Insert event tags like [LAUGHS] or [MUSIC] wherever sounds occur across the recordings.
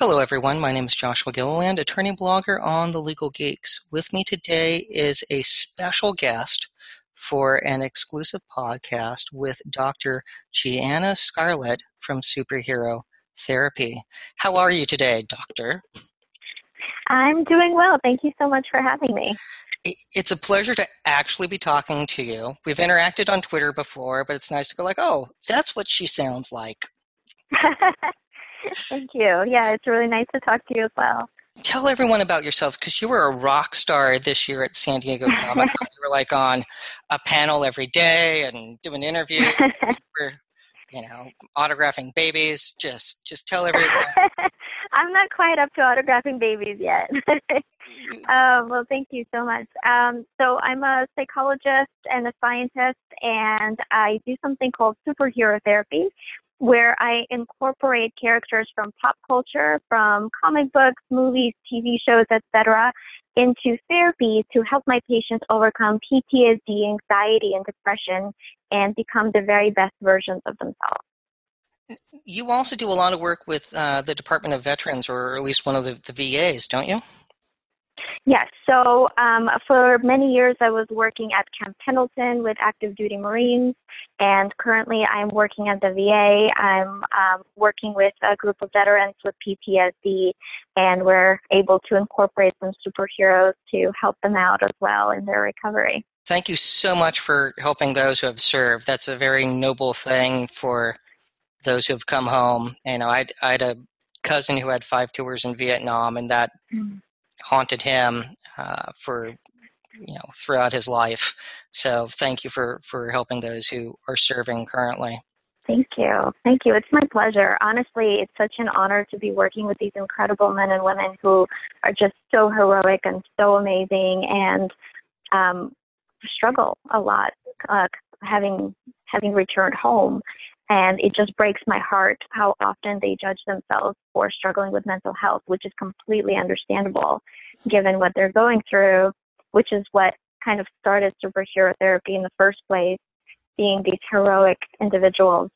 Hello, everyone. My name is Joshua Gilliland, attorney blogger on The Legal Geeks. With me today is a special guest for an exclusive podcast with Dr. Janina Scarlet from Superhero Therapy. How are you today, Doctor? I'm doing well. Thank you so much for having me. It's a pleasure to actually be talking to you. We've interacted on Twitter before, but it's nice to go like, oh, that's what she sounds like. [LAUGHS] [LAUGHS] Thank you. Yeah, it's really nice to talk to you as well. Tell everyone about yourself because you were a rock star this year at San Diego Comic Con. [LAUGHS] you were like on a panel every day and doing interviews. [LAUGHS] were, you know, autographing babies. Just, just tell everyone. I'm not quite up to autographing babies yet. um, well, thank you so much. Um, so I'm a psychologist and a scientist, and I do something called superhero therapy, where I incorporate characters from pop culture, from comic books, movies, TV shows, etc., into therapy to help my patients overcome PTSD, anxiety, and depression and become the very best versions of themselves. You also do a lot of work with uh, the Department of Veterans, or at least one of the, the VAs, don't you? Yes. So um, for many years, I was working at Camp Pendleton with active duty Marines, and currently I'm working at the VA. I'm um, working with a group of veterans with PTSD, and we're able to incorporate some superheroes to help them out as well in their recovery. Thank you so much for helping those who have served. That's a very noble thing for those who have come home. You know, I, I had a cousin who had five tours in Vietnam, and that. Mm haunted him uh, for you know throughout his life. So thank you for for helping those who are serving currently. Thank you. Thank you. It's my pleasure. Honestly, it's such an honor to be working with these incredible men and women who are just so heroic and so amazing and um, struggle a lot uh, having having returned home and it just breaks my heart how often they judge themselves for struggling with mental health, which is completely understandable given what they're going through, which is what kind of started superhero therapy in the first place, being these heroic individuals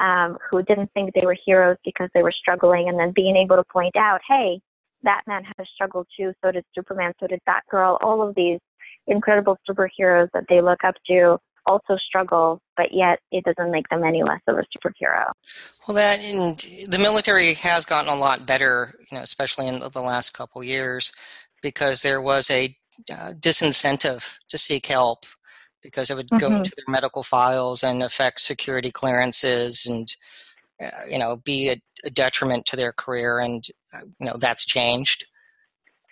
um, who didn't think they were heroes because they were struggling, and then being able to point out, hey, that man has struggled too, so did Superman, so did Batgirl, all of these incredible superheroes that they look up to also struggle, but yet it doesn't make them any less of a superhero. Well, that and the military has gotten a lot better, you know, especially in the last couple years, because there was a uh, disincentive to seek help because it would mm-hmm. go into their medical files and affect security clearances and uh, you know be a, a, detriment to their career and uh, you know that's changed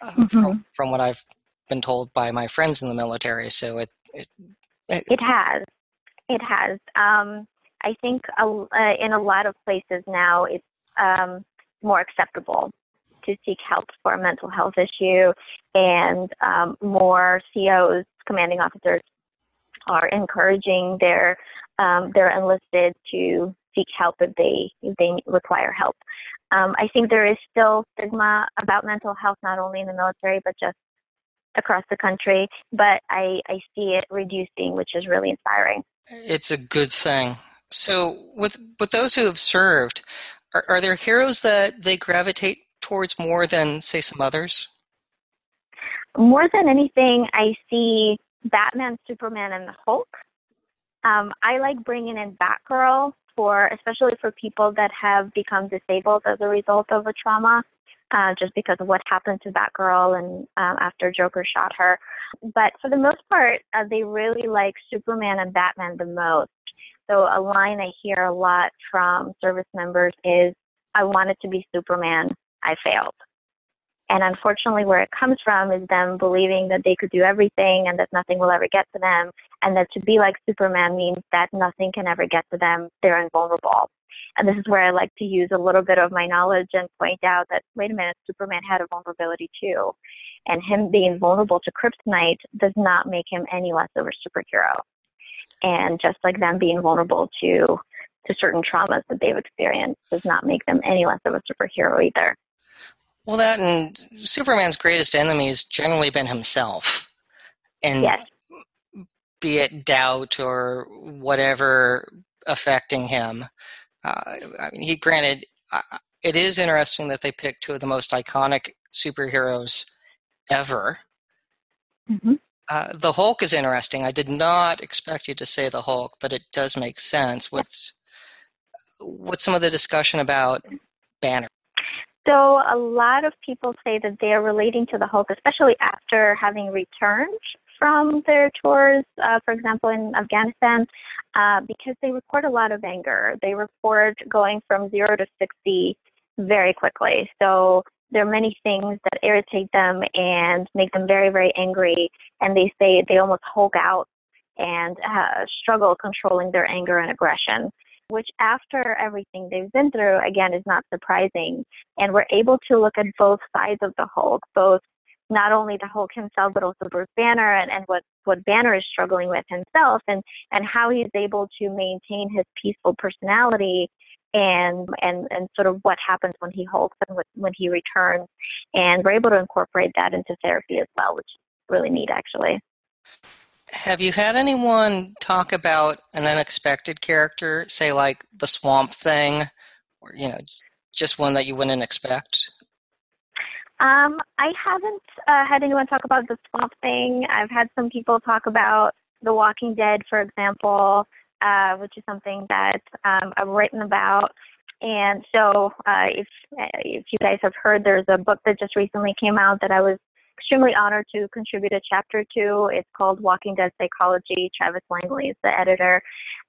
uh, mm-hmm. from, from what I've been told by my friends in the military. So it, it it has. It has. Um, I think a, uh, in a lot of places now it's um, more acceptable to seek help for a mental health issue, and um, more COs, commanding officers, are encouraging their um, their enlisted to seek help if they if they require help. Um, I think there is still stigma about mental health, not only in the military but just across the country, but I, I see it reducing, which is really inspiring. It's a good thing. So, with with those who have served, are, are there heroes that they gravitate towards more than, say, some others? More than anything, I see Batman, Superman, and the Hulk. Um, I like bringing in Batgirl for, especially for people that have become disabled as a result of a trauma uh, just because of what happened to that girl and um, after Joker shot her. But for the most part, uh, they really like Superman and Batman the most. So a line I hear a lot from service members is, "I wanted to be Superman, I failed." And unfortunately, where it comes from is them believing that they could do everything and that nothing will ever get to them, and that to be like Superman means that nothing can ever get to them. They're invulnerable. And this is where I like to use a little bit of my knowledge and point out that, wait a minute, Superman had a vulnerability too. And him being vulnerable to kryptonite does not make him any less of a superhero. And just like them being vulnerable to to certain traumas that they've experienced does not make them any less of a superhero either. Well, that and Superman's greatest enemy has generally been himself. And yes. be it doubt or whatever affecting him, uh, I mean, he granted, uh, it is interesting that they picked two of the most iconic superheroes ever. Mm-hmm. Uh, the Hulk is interesting. I did not expect you to say the Hulk, but it does make sense. What's what's some of the discussion about Banner? So a lot of people say that they are relating to the Hulk, especially after having returned from their tours, uh, for example, in Afghanistan, uh, because they report a lot of anger. They report going from zero to 60 very quickly. So there are many things that irritate them and make them very, very angry. And they say they almost Hulk out and uh, struggle controlling their anger and aggression which after everything they've been through, again, is not surprising. And we're able to look at both sides of the Hulk, both not only the Hulk himself, but also Bruce Banner and, and what, what Banner is struggling with himself and, and how he's able to maintain his peaceful personality and, and, and sort of what happens when he hulks and when he returns. And we're able to incorporate that into therapy as well, which is really neat actually. Have you had anyone talk about an unexpected character, say like the Swamp Thing, or you know, just one that you wouldn't expect? Um, I haven't uh, had anyone talk about the Swamp Thing. I've had some people talk about The Walking Dead, for example, uh, which is something that um, I've written about. And so, uh, if if you guys have heard, there's a book that just recently came out that I was extremely honored to contribute a chapter to. It's called Walking Dead Psychology. Travis Langley is the editor.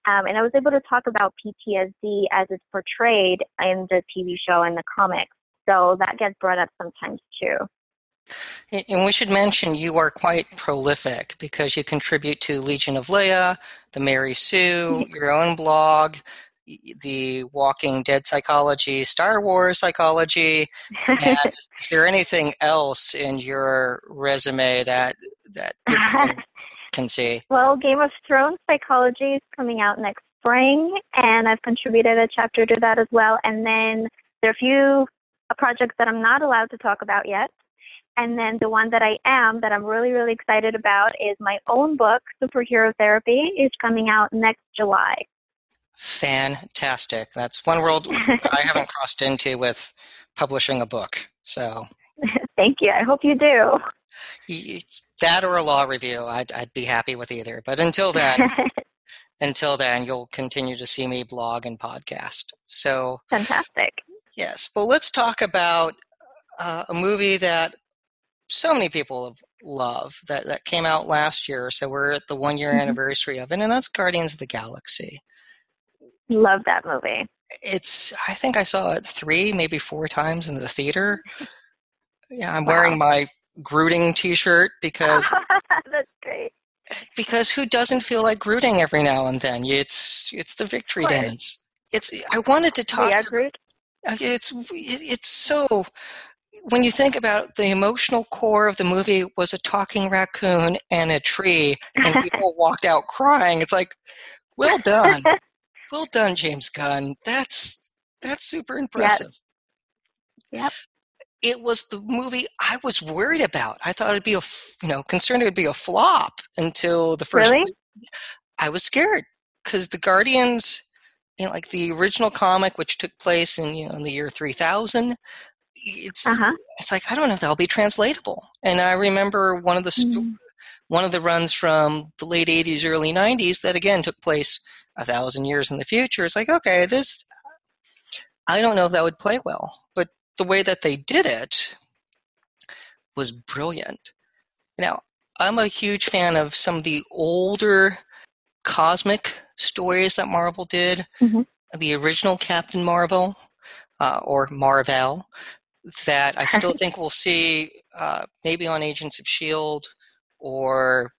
Um, and I was able to talk about PTSD as it's portrayed in the TV show and the comics. So that gets brought up sometimes too. And we should mention you are quite prolific because you contribute to Legion of Leia, the Mary Sue, [LAUGHS] your own blog, the Walking Dead psychology, Star Wars psychology. And [LAUGHS] is there anything else in your resume that that can, [LAUGHS] can see? Well, Game of Thrones psychology is coming out next spring, and I've contributed a chapter to that as well. And then there are a few uh, projects that I'm not allowed to talk about yet. And then the one that I am, that I'm really, really excited about, is my own book, Superhero Therapy, is coming out next July. Fantastic. That's one world [LAUGHS] I haven't crossed into with publishing a book. So thank you. I hope you do. It's that or a law review. I'd, I'd be happy with either. But until then, [LAUGHS] until then, you'll continue to see me blog and podcast. So fantastic. Yes. Well, let's talk about uh, a movie that so many people love that, that came out last year. So we're at the one year mm-hmm. anniversary of it, and that's Guardians of the Galaxy. Love that movie. It's. I think I saw it three, maybe four times in the theater. [LAUGHS] Yeah, I'm wow. wearing my Grooting T-shirt [LAUGHS] because that's great. Because who doesn't feel like Grooting every now and then? It's it's the victory dance. It's. I wanted to talk. Yeah, Groot. Uh, it's it's so when you think about the emotional core of the movie was a talking raccoon and a tree and [LAUGHS] people walked out crying it's like well done well done, James Gunn. That's that's super impressive. Yep. yep. It was the movie I was worried about. I thought it'd be a, you know, concerned it would be a flop until the first. Really? I was scared because the Guardians, you know, like the original comic, which took place in you know in the year three thousand. It's uh-huh. it's like I don't know if that'll be translatable. And I remember one of the mm. one of the runs from the late '80s, early '90s that again took place a thousand years in the future, it's like, okay, this, I don't know if that would play well. But the way that they did it was brilliant. Now, I'm a huge fan of some of the older cosmic stories that Marvel did. Mm-hmm. The original Captain Marvel, uh, or Marvel, that I still [LAUGHS] think we'll see uh, maybe on Agents of S.H.I.E.L.D. or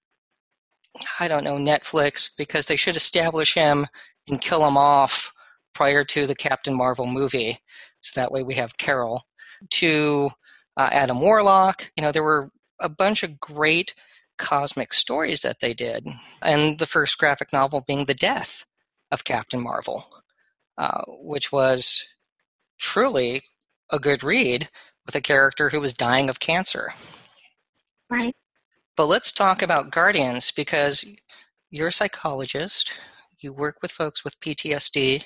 I don't know, Netflix, because they should establish him and kill him off prior to the Captain Marvel movie. So that way we have Carol. To uh, Adam Warlock, you know, there were a bunch of great cosmic stories that they did. And the first graphic novel being The Death of Captain Marvel, uh, which was truly a good read with a character who was dying of cancer. Right. But let's talk about Guardians because you're a psychologist, you work with folks with PTSD,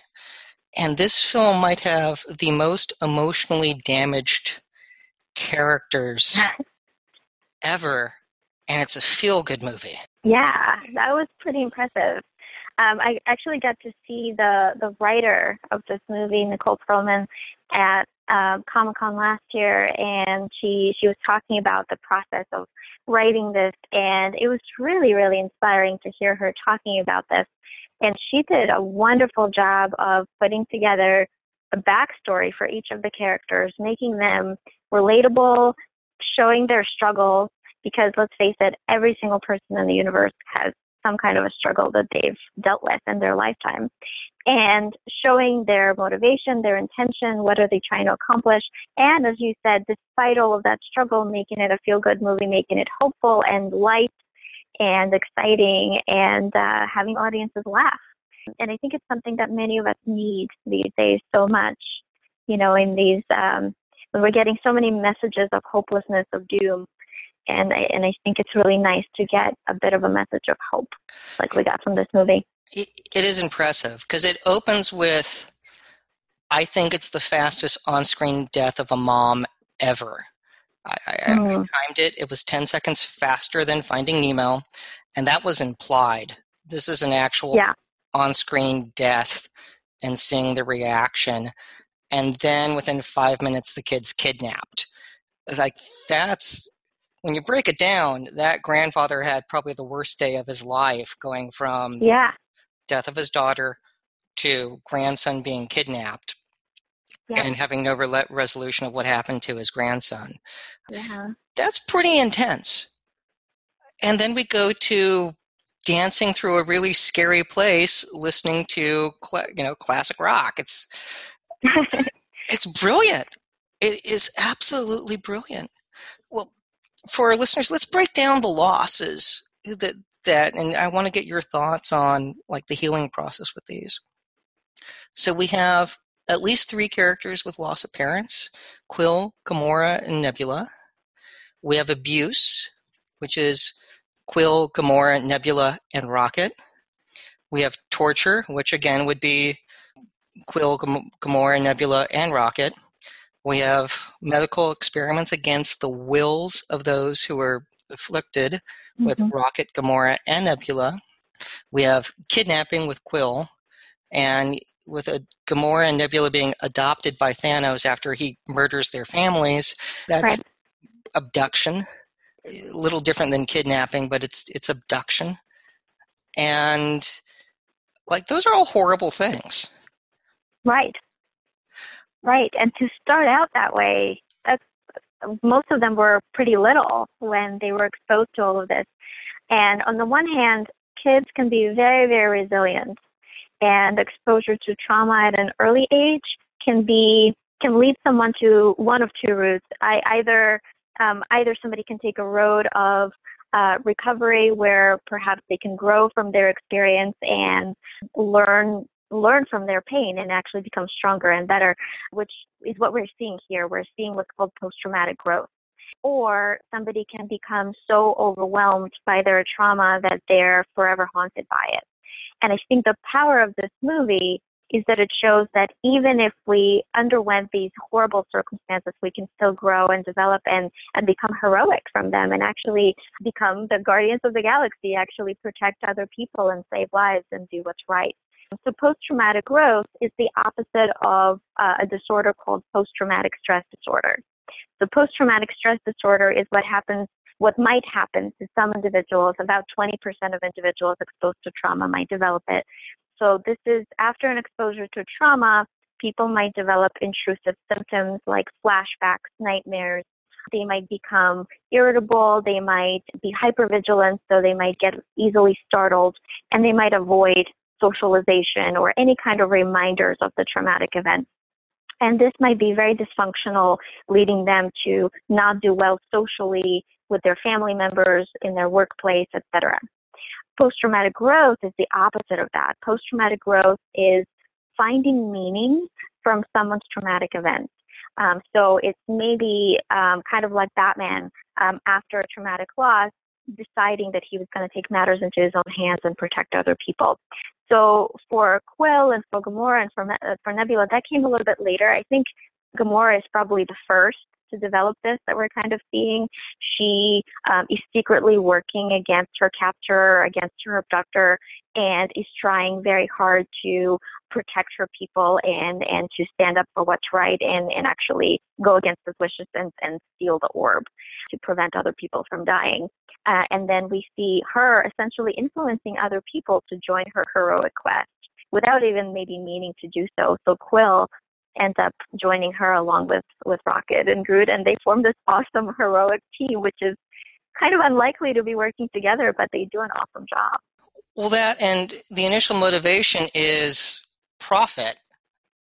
And this film might have the most emotionally damaged characters [LAUGHS] ever, and it's a feel good movie. Yeah, that was pretty impressive. Um, I actually got to see the the writer of this movie, Nicole Perlman, at um, Comic Con last year, and she she was talking about the process of writing this, and it was really really inspiring to hear her talking about this. And she did a wonderful job of putting together a backstory for each of the characters, making them relatable, showing their struggles. Because let's face it, every single person in the universe has some kind of a struggle that they've dealt with in their lifetime and showing their motivation, their intention, what are they trying to accomplish. And as you said, despite all of that struggle, making it a feel good movie, making it hopeful and light and exciting and uh, having audiences laugh. And I think it's something that many of us need these days so much, you know, in these, um, we're getting so many messages of hopelessness, of doom, and I, and I think it's really nice to get a bit of a message of hope, like we got from this movie. it, it is impressive because it opens with, I think it's the fastest on-screen death of a mom ever. I, I, mm. I hmm. timed it; it was ten seconds faster than Finding Nemo, and that was implied. This is an actual yeah. on-screen death, and seeing the reaction, and then within five minutes, the kid's kidnapped. Like that's when you break it down, that grandfather had probably the worst day of his life going from yeah. death of his daughter to grandson being kidnapped yeah. and having no re- resolution of what happened to his grandson. Yeah. That's pretty intense. And then we go to dancing through a really scary place listening to cl- you know classic rock. It's [LAUGHS] it's brilliant. It is absolutely brilliant for our listeners, let's break down the losses that that, and I want to get your thoughts on like the healing process with these. So we have at least three characters with loss of parents: Quill, Gamora, and Nebula. We have abuse, which is Quill, Gamora, Nebula, and Rocket. We have torture, which again would be Quill, Gamora, Nebula, and Rocket. We have medical experiments against the wills of those who were afflicted mm-hmm. with Rocket, Gamora, and Nebula. We have kidnapping with Quill, and with a Gamora and Nebula being adopted by Thanos after he murders their families. That's right. abduction. A little different than kidnapping, but it's it's abduction. And like those are all horrible things. Right. Right, and to start out that way, that's most of them were pretty little when they were exposed to all of this. And on the one hand, kids can be very, very resilient, and exposure to trauma at an early age can be can lead someone to one of two routes. I either um, either somebody can take a road of uh, recovery where perhaps they can grow from their experience and learn learn from their pain and actually become stronger and better, which is what we're seeing here. We're seeing what's called post traumatic growth. Or somebody can become so overwhelmed by their trauma that they're forever haunted by it. And I think the power of this movie is that it shows that even if we underwent these horrible circumstances, we can still grow and develop and, and become heroic from them and actually become the guardians of the galaxy, actually protect other people and save lives and do what's right. So post-traumatic growth is the opposite of uh, a disorder called post-traumatic stress disorder. So post-traumatic stress disorder is what happens, what might happen to some individuals. About 20% of individuals exposed to trauma might develop it. So this is after an exposure to trauma, people might develop intrusive symptoms like flashbacks, nightmares. They might become irritable. They might be hypervigilant, so they might get easily startled, and they might avoid socialization or any kind of reminders of the traumatic event. And this might be very dysfunctional, leading them to not do well socially with their family members, in their workplace, etc. Post traumatic growth is the opposite of that. Post traumatic growth is finding meaning from someone's traumatic event. Um, so it's maybe um, kind of like Batman um, after a traumatic loss, deciding that he was going to take matters into his own hands and protect other people. So for Quill and for Gamora and for, uh, for Nebula, that came a little bit later. I think Gamora is probably the first to develop this that we're kind of seeing. She um, is secretly working against her captor, against her abductor, and is trying very hard to protect her people and and to stand up for what's right and and actually go against his wishes and and steal the orb to prevent other people from dying. Uh, and then we see her essentially influencing other people to join her heroic quest without even maybe meaning to do so. So Quill ends up joining her along with with Rocket and Groot, and they form this awesome heroic team, which is kind of unlikely to be working together, but they do an awesome job. Well, that and the initial motivation is profit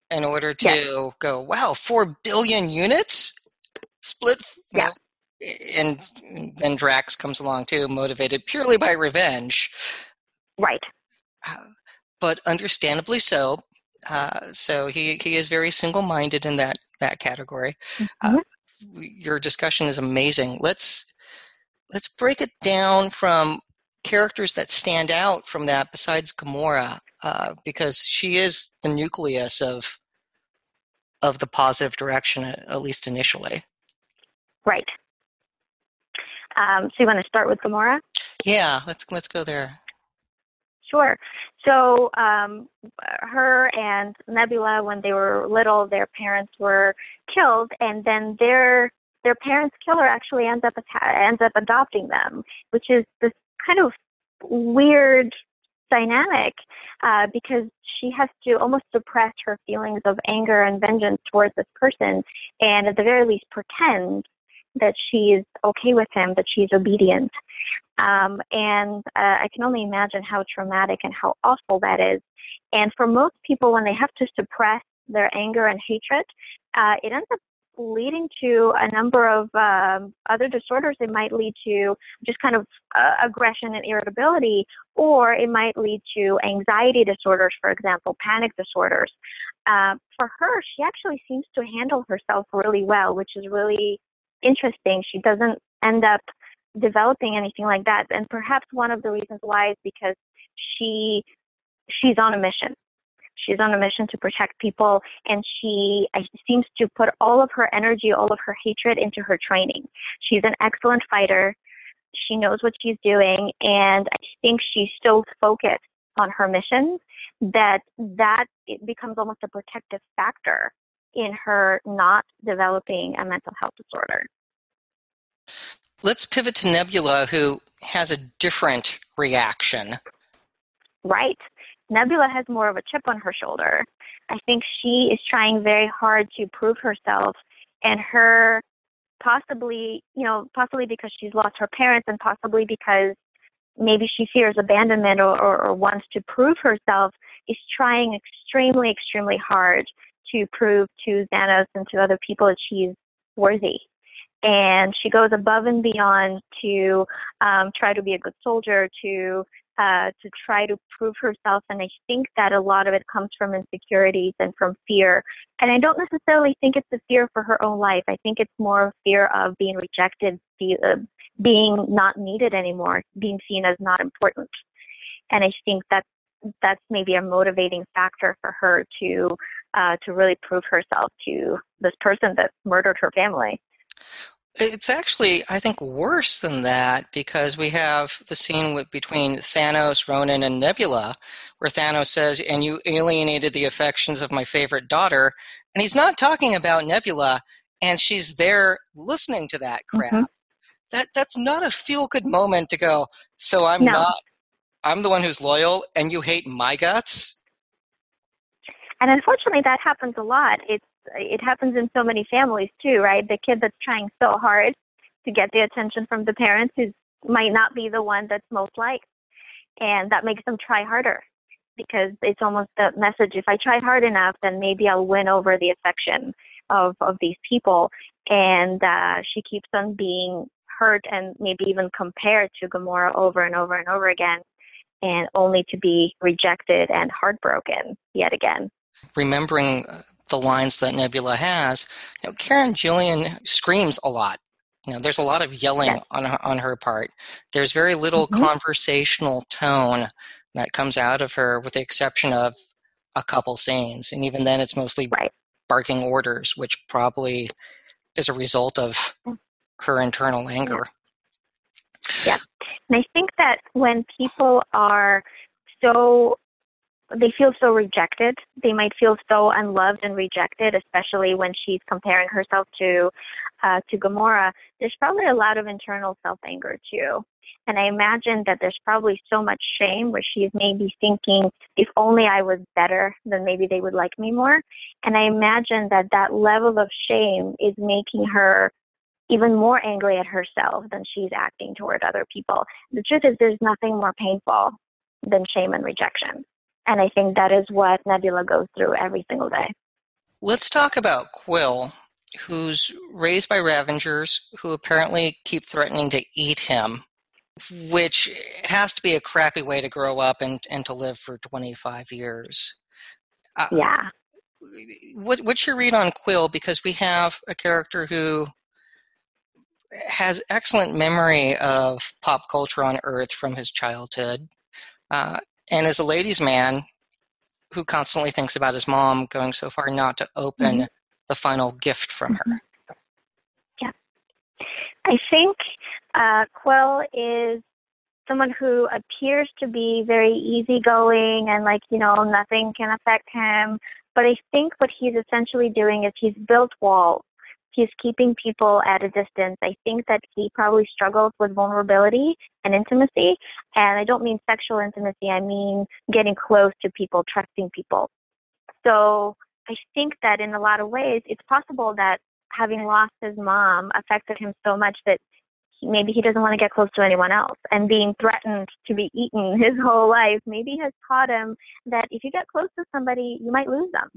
in order to yes. go, wow, four billion units split. Yeah. And then Drax comes along too, motivated purely by revenge. Right. Uh, but understandably so. Uh, so he, he is very single minded in that, that category. Uh, mm-hmm. Uh, your discussion is amazing. Let's let's break it down from characters that stand out from that besides Gamora, uh, because she is the nucleus of of the positive direction, at least initially. Right. Um, so you want to start with Gamora? Yeah, let's let's go there. Sure. So um, her and Nebula, when they were little, their parents were killed, and then their their parents' killer actually ends up ends up adopting them, which is this kind of weird dynamic uh, because she has to almost suppress her feelings of anger and vengeance towards this person, and at the very least pretend that she's okay with him, that she's obedient. Um, and uh, I can only imagine how traumatic and how awful that is. And for most people, when they have to suppress their anger and hatred, uh, it ends up leading to a number of um, other disorders. It might lead to just kind of uh, aggression and irritability, or it might lead to anxiety disorders, for example, panic disorders. Uh, for her, she actually seems to handle herself really well, which is really interesting. She doesn't end up developing anything like that. And perhaps one of the reasons why is because she she's on a mission. She's on a mission to protect people, and she uh, seems to put all of her energy, all of her hatred into her training. She's an excellent fighter. She knows what she's doing, and I think she's so focused on her mission that that it becomes almost a protective factor in her not developing a mental health disorder. Let's pivot to Nebula, who has a different reaction. Right. Nebula has more of a chip on her shoulder. I think she is trying very hard to prove herself, and her possibly, you know, possibly because she's lost her parents, and possibly because maybe she fears abandonment or, or, or wants to prove herself, is trying extremely, extremely hard to prove to Thanos and to other people that she's worthy. And she goes above and beyond to um, try to be a good soldier, to uh, to try to prove herself. And I think that a lot of it comes from insecurities and from fear. And I don't necessarily think it's a fear for her own life. I think it's more fear of being rejected, uh, being not needed anymore, being seen as not important. And I think that that's maybe a motivating factor for her to uh, to really prove herself to this person that murdered her family. It's actually, I think, worse than that because we have the scene with between Thanos, Ronan, and Nebula, where Thanos says, "And you alienated the affections of my favorite daughter," and he's not talking about Nebula, and she's there listening to that crap. Mm-hmm. That that's not a feel good moment to go. So I'm no. not. I'm the one who's loyal, and you hate my guts. And unfortunately, that happens a lot. It's it happens in so many families too, right? The kid that's trying so hard to get the attention from the parents who might not be the one that's most liked, and that makes them try harder because it's almost the message: if I try hard enough, then maybe I'll win over the affection of of these people. And uh, she keeps on being hurt and maybe even compared to Gamora over and over and over again, and only to be rejected and heartbroken yet again remembering the lines that Nebula has, you know, Karen Gillan screams a lot You know, there's a lot of yelling on on her part. There's very little Mhm. conversational tone that comes out of her, with the exception of a couple scenes, and even then, it's mostly Right. barking orders, which probably is a result of her internal anger. Yeah, and I think that when people are so, they feel so rejected, they might feel so unloved and rejected, especially when she's comparing herself to, uh, to Gamora. There's probably a lot of internal self anger too. And I imagine that there's probably so much shame where she's maybe thinking, if only I was better, then maybe they would like me more. And I imagine that that level of shame is making her even more angry at herself than she's acting toward other people. The truth is, there's nothing more painful than shame and rejection. And I think that is what Nebula goes through every single day. Let's talk about Quill, who's raised by Ravagers, who apparently keep threatening to eat him, which has to be a crappy way to grow up and, and to live for 25 years. Uh, Yeah. what, what's your read on Quill? Because we have a character who has excellent memory of pop culture on Earth from his childhood, uh, and as a ladies' man who constantly thinks about his mom going so far not to open Mhm. the final gift from her. Yeah. I think uh, Quill is someone who appears to be very easygoing and like, you know, nothing can affect him. But I think what he's essentially doing is he's built walls. He's keeping people at a distance. I think that he probably struggles with vulnerability and intimacy. And I don't mean sexual intimacy, I mean getting close to people, trusting people. So I think that in a lot of ways, it's possible that having lost his mom affected him so much that maybe he doesn't want to get close to anyone else. And being threatened to be eaten [LAUGHS] his whole life maybe has taught him that if you get close to somebody, you might lose them.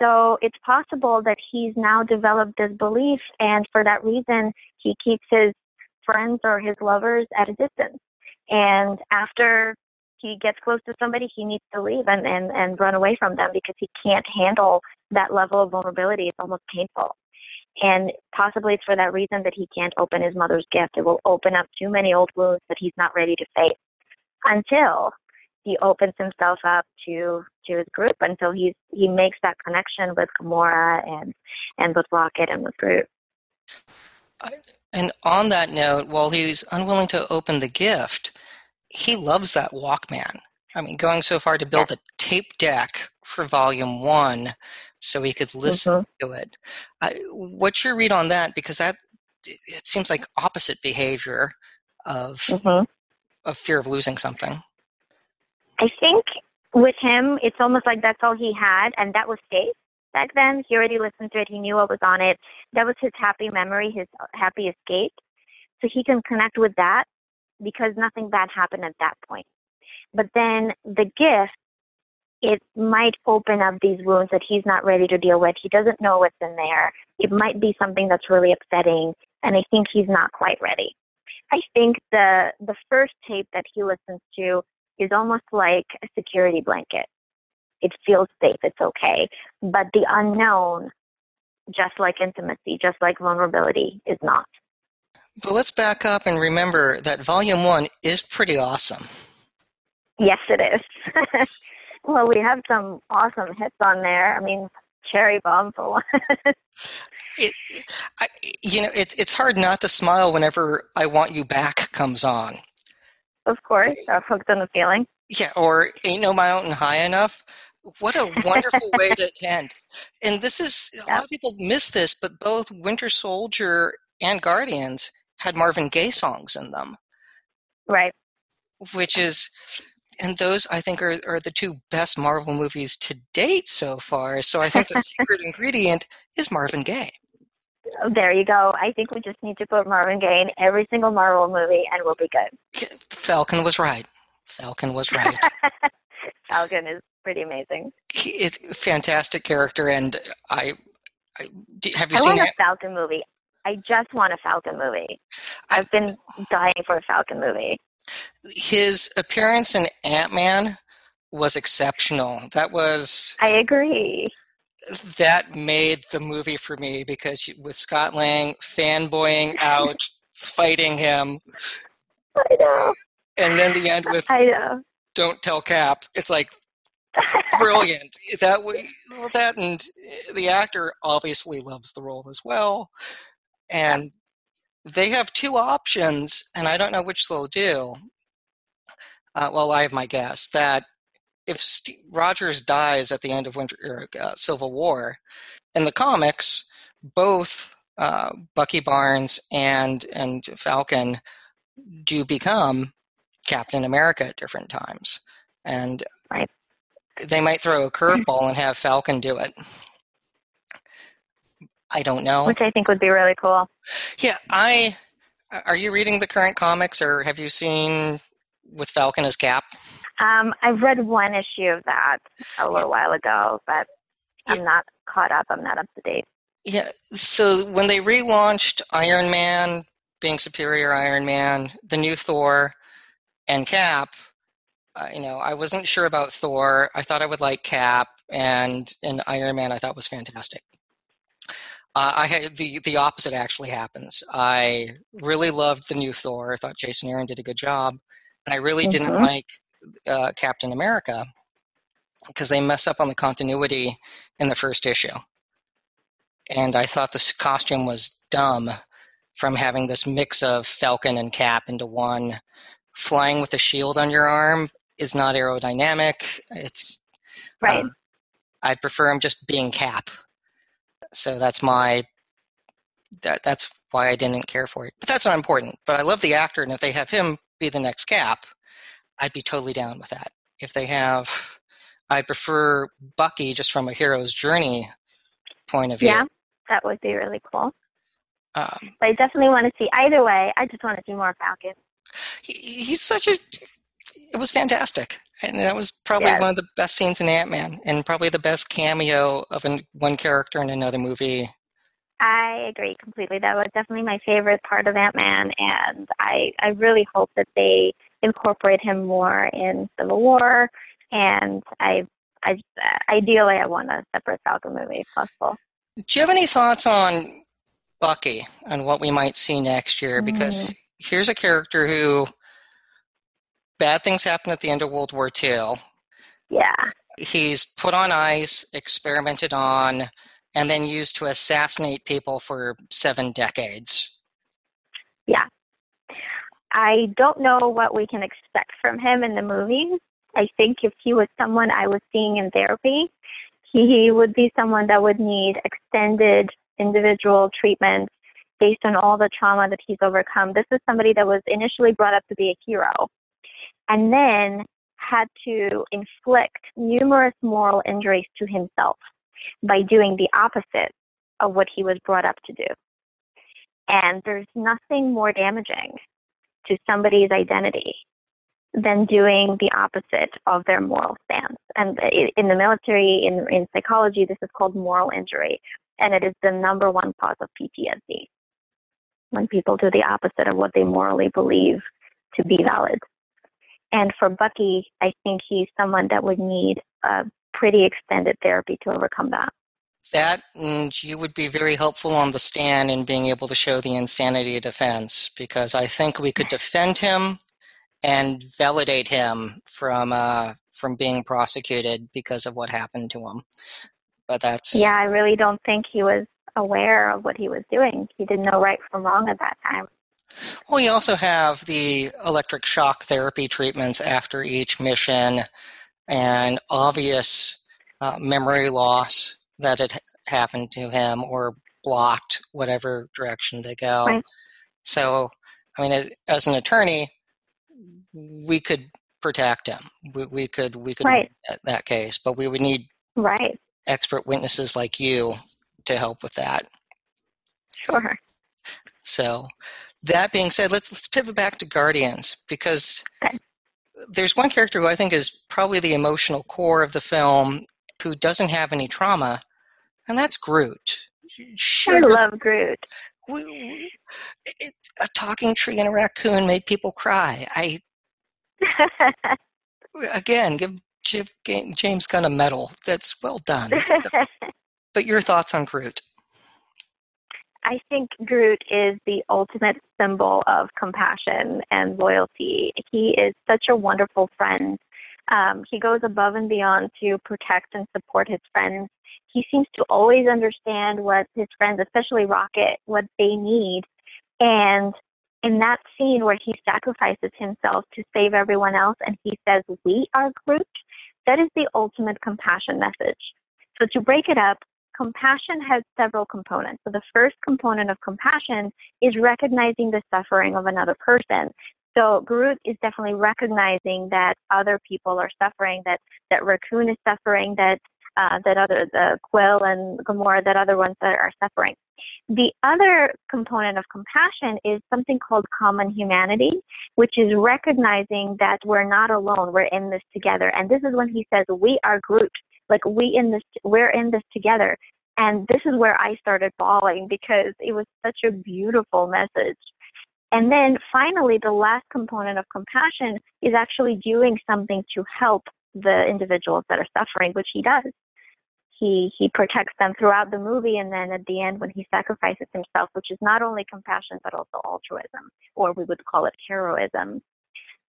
So it's possible that he's now developed this belief, and for that reason, he keeps his friends or his lovers at a distance. And after he gets close to somebody, he needs to leave and, and, and run away from them because he can't handle that level of vulnerability. It's almost painful. And possibly it's for that reason that he can't open his mother's gift. It will open up too many old wounds that he's not ready to face until he opens himself up to to his group until he's he makes that connection with Gamora and and with Rocket and with Groot. And on that note, while he's unwilling to open the gift, he loves that Walkman. I mean, going so far to build a tape deck for Volume One so he could listen Mhm. to it. Uh, what's your read on that? Because that it seems like opposite behavior of Mhm. of fear of losing something. I think with him, it's almost like that's all he had, and that was safe back then. He already listened to it. He knew what was on it. That was his happy memory, his happy escape. So he can connect with that because nothing bad happened at that point. But then the gift, it might open up these wounds that he's not ready to deal with. He doesn't know what's in there. It might be something that's really upsetting, and I think he's not quite ready. I think the the first tape that he listens to is almost like a security blanket. It feels safe, it's okay. But the unknown, just like intimacy, just like vulnerability, is not. But let's back up and remember that Volume One is pretty awesome. Yes, it is. [LAUGHS] well, we have some awesome hits on there. I mean, Cherry Bomb for one. [LAUGHS] It, I, you know, it, it's hard not to smile whenever "I Want You Back" comes on. Of course, uh, hooked on the feeling. Yeah, or "Ain't No Mountain High Enough." What a wonderful way to [LAUGHS] end. And this is a lot of people miss this, but both Winter Soldier and Guardians had Marvin Gaye songs in them, Right. which is, and those I think are, are the two best Marvel movies to date so far. So I think the [LAUGHS] secret ingredient is Marvin Gaye. There you go. I think we just need to put Marvin Gaye in every single Marvel movie, and we'll be good. Falcon was right. Falcon was right. [LAUGHS] Falcon is pretty amazing. It's a fantastic character, and I, I have you I seen want a? Falcon movie. I just want a Falcon movie. I've been dying for a Falcon movie. His appearance in Ant Man was exceptional. That was I agree. That made the movie for me because with Scott Lang fanboying out, fighting him. I know. And then the end with I know. "Don't tell Cap." It's like brilliant. that way, well, that and the actor obviously loves the role as well, and they have two options, and I don't know which they'll do. Uh, well, I have my guess that if Steve Rogers dies at the end of Winter er, uh, Civil War, in the comics, both uh, Bucky Barnes and and Falcon do become Captain America at different times, and right. they might throw a curveball and have Falcon do it. I don't know. Which I think would be really cool. Yeah, I. Are you reading the current comics, or have you seen with Falcon as Cap? Um, I've read one issue of that a little while ago, but I'm not caught up. I'm not up to date. Yeah. So when they relaunched Iron Man, being Superior Iron Man, the new Thor, and Cap, uh, you know, I wasn't sure about Thor. I thought I would like Cap, and and Iron Man I thought was fantastic. Uh, I had the the opposite actually happens. I really loved the new Thor. I thought Jason Aaron did a good job, and I really mm-hmm. didn't like uh, Captain America because they mess up on the continuity in the first issue. And I thought this costume was dumb from having this mix of Falcon and Cap into one. Flying with a shield on your arm is not aerodynamic. It's right. Uh, I prefer him just being Cap. So that's my that that's why I didn't care for it. But that's not important. But I love the actor, and if they have him be the next Cap, I'd be totally down with that. If they have, I prefer Bucky just from a hero's journey point of view. Yeah, that would be really cool. Um, but I definitely want to see either way. I just want to see more Falcon. He, he's such a. It was fantastic, and that was probably yes. one of the best scenes in Ant Man, and probably the best cameo of an, one character in another movie. I agree completely. That was definitely my favorite part of Ant Man, and I I really hope that they incorporate him more in Civil War. And I, I ideally, I want a separate Falcon movie if possible. Do you have any thoughts on Bucky and what we might see next year? Because mm. here's a character who bad things happen at the end of World War II. Yeah. He's put on ice, experimented on, and then used to assassinate people for seven decades. Yeah. I don't know what we can expect from him in the movie. I think if he was someone I was seeing in therapy, he would be someone that would need extended individual treatment based on all the trauma that he's overcome. This is somebody that was initially brought up to be a hero and then had to inflict numerous moral injuries to himself by doing the opposite of what he was brought up to do. And there's nothing more damaging to somebody's identity than doing the opposite of their moral stance. And in the military, in, in psychology, this is called moral injury, and it is the number one cause of PTSD. When people do the opposite of what they morally believe to be valid. And for Bucky, I think he's someone that would need a pretty extended therapy to overcome that that and you would be very helpful on the stand in being able to show the insanity defense because I think we could defend him and validate him from uh, from being prosecuted because of what happened to him. But that's yeah, I really don't think he was aware of what he was doing. He didn't know right from wrong at that time. Well, you also have the electric shock therapy treatments after each mission and obvious uh, memory loss that had happened to him or blocked whatever direction they go. Right. So, I mean, as, as, an attorney, we could protect him. We, we could we could right. that case, but we would need right expert witnesses like you to help with that. Sure. So, that being said, let's let's pivot back to Guardians because okay. there's one character who I think is probably the emotional core of the film, who doesn't have any trauma, and that's Groot. I love Groot. We, we, it, a talking tree and a raccoon made people cry. I [LAUGHS] again give, give James Gunn a medal. That's well done. [LAUGHS] But your thoughts on Groot? I think Groot is the ultimate symbol of compassion and loyalty. He is such a wonderful friend. Um, he goes above and beyond to protect and support his friends. He seems to always understand what his friends, especially Rocket, what they need. And in that scene where he sacrifices himself to save everyone else and he says, We are Groot, that is the ultimate compassion message. So to break it up, compassion has several components. So the first component of compassion is recognizing the suffering of another person. So Groot is definitely recognizing that other people are suffering, that that Raccoon is suffering, that uh, that other the Quill and Gamora, that other ones that are suffering. The other component of compassion is something called common humanity, which is recognizing that we're not alone, we're in this together. And this is when he says, "We are Groot." like we in this we're in this together and this is where i started bawling because it was such a beautiful message and then finally the last component of compassion is actually doing something to help the individuals that are suffering which he does he he protects them throughout the movie and then at the end when he sacrifices himself which is not only compassion but also altruism or we would call it heroism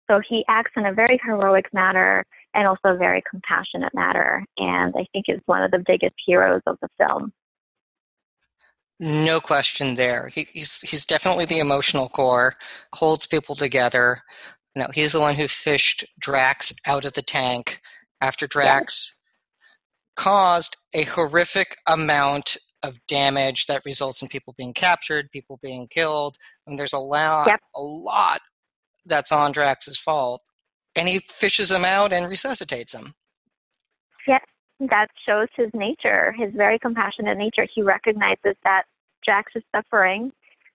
so he acts in a very heroic manner and also a very compassionate manner. And I think is one of the biggest heroes of the film. No question there. He, he's he's definitely the emotional core, holds people together. You know, he's the one who fished Drax out of the tank after Drax yes. caused a horrific amount of damage that results in people being captured, people being killed. I mean, there's a lot, yep. a lot that's on Drax's fault, and he fishes him out and resuscitates him. That shows his nature, his very compassionate nature. He recognizes that Drax is suffering,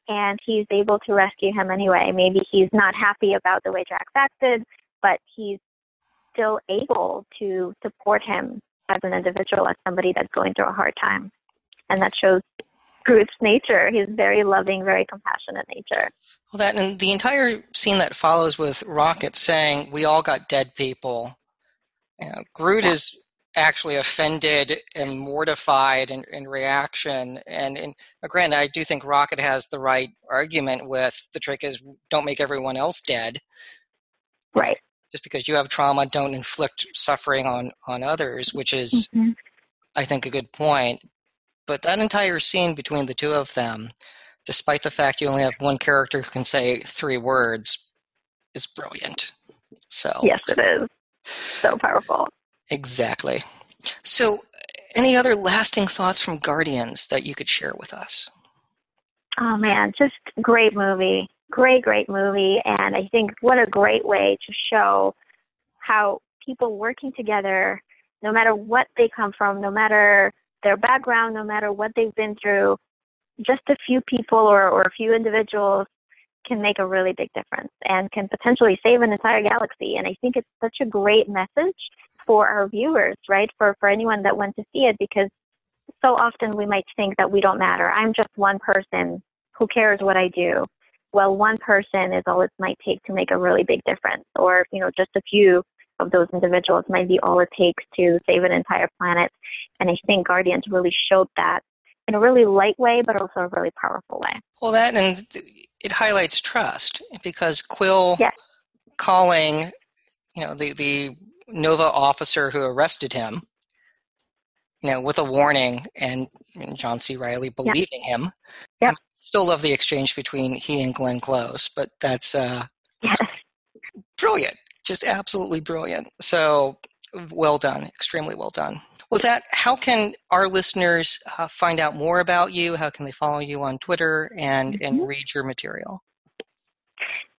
and he's able to rescue him anyway. Maybe he's not happy about the way Drax acted, but he's still able to support him as an individual, as somebody that's going through a hard time. And that shows Groot's nature, his very loving, very compassionate nature. Well, that and the entire scene that follows with Rocket saying, "We all got dead people." You know, Groot yeah. is actually offended and mortified in, in reaction. And, and granted, I do think Rocket has the right argument with the trick is don't make everyone else dead. Right. Just because you have trauma, don't inflict suffering on on others, which is, mm-hmm. I think, a good point. But that entire scene between the two of them, despite the fact you only have one character who can say three words, is brilliant. So yes, it is so powerful. Exactly. So, any other lasting thoughts from Guardians that you could share with us? Oh man, just great movie. Great, great movie. And I think what a great way to show how people working together, no matter what they come from, no matter their background, no matter what they've been through, just a few people or, or a few individuals can make a really big difference and can potentially save an entire galaxy. And I think it's such a great message for our viewers, right? For for anyone that went to see it because so often we might think that we don't matter. I'm just one person. Who cares what I do? Well, one person is all it might take to make a really big difference, or you know, just a few of those individuals might be all it takes to save an entire planet. And I think Guardians really showed that in a really light way, but also a really powerful way. Well, that and it highlights trust because Quill yes. calling, you know, the the Nova officer who arrested him, you know, with a warning, and, John C. Reilly believing yeah. him. Yeah. Still love the exchange between he and Glenn Close, but that's uh, yes. brilliant just absolutely brilliant. So well done, extremely well done. With that, how can our listeners uh, find out more about you? How can they follow you on Twitter and, mm-hmm. and read your material?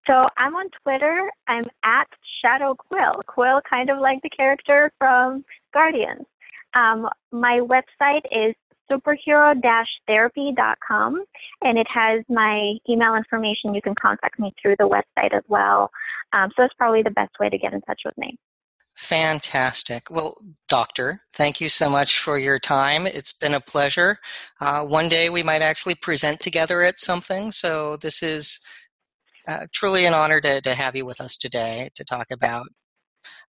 So I'm on Twitter. I'm at Shadow Quill. Quill, kind of like the character from Guardians. Um, my website is superhero-therapy.com, and it has my email information. You can contact me through the website as well. Um, so that's probably the best way to get in touch with me. Fantastic. Well, Doctor, thank you so much for your time. It's been a pleasure. Uh, one day we might actually present together at something. So this is uh, truly an honor to, to have you with us today to talk about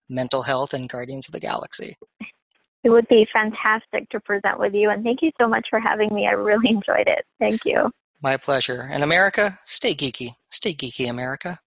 mental health and Guardians of the Galaxy. It would be fantastic to present with you, and thank you so much for having me. I really enjoyed it. Thank you. My pleasure. And America, stay geeky. Stay geeky, America.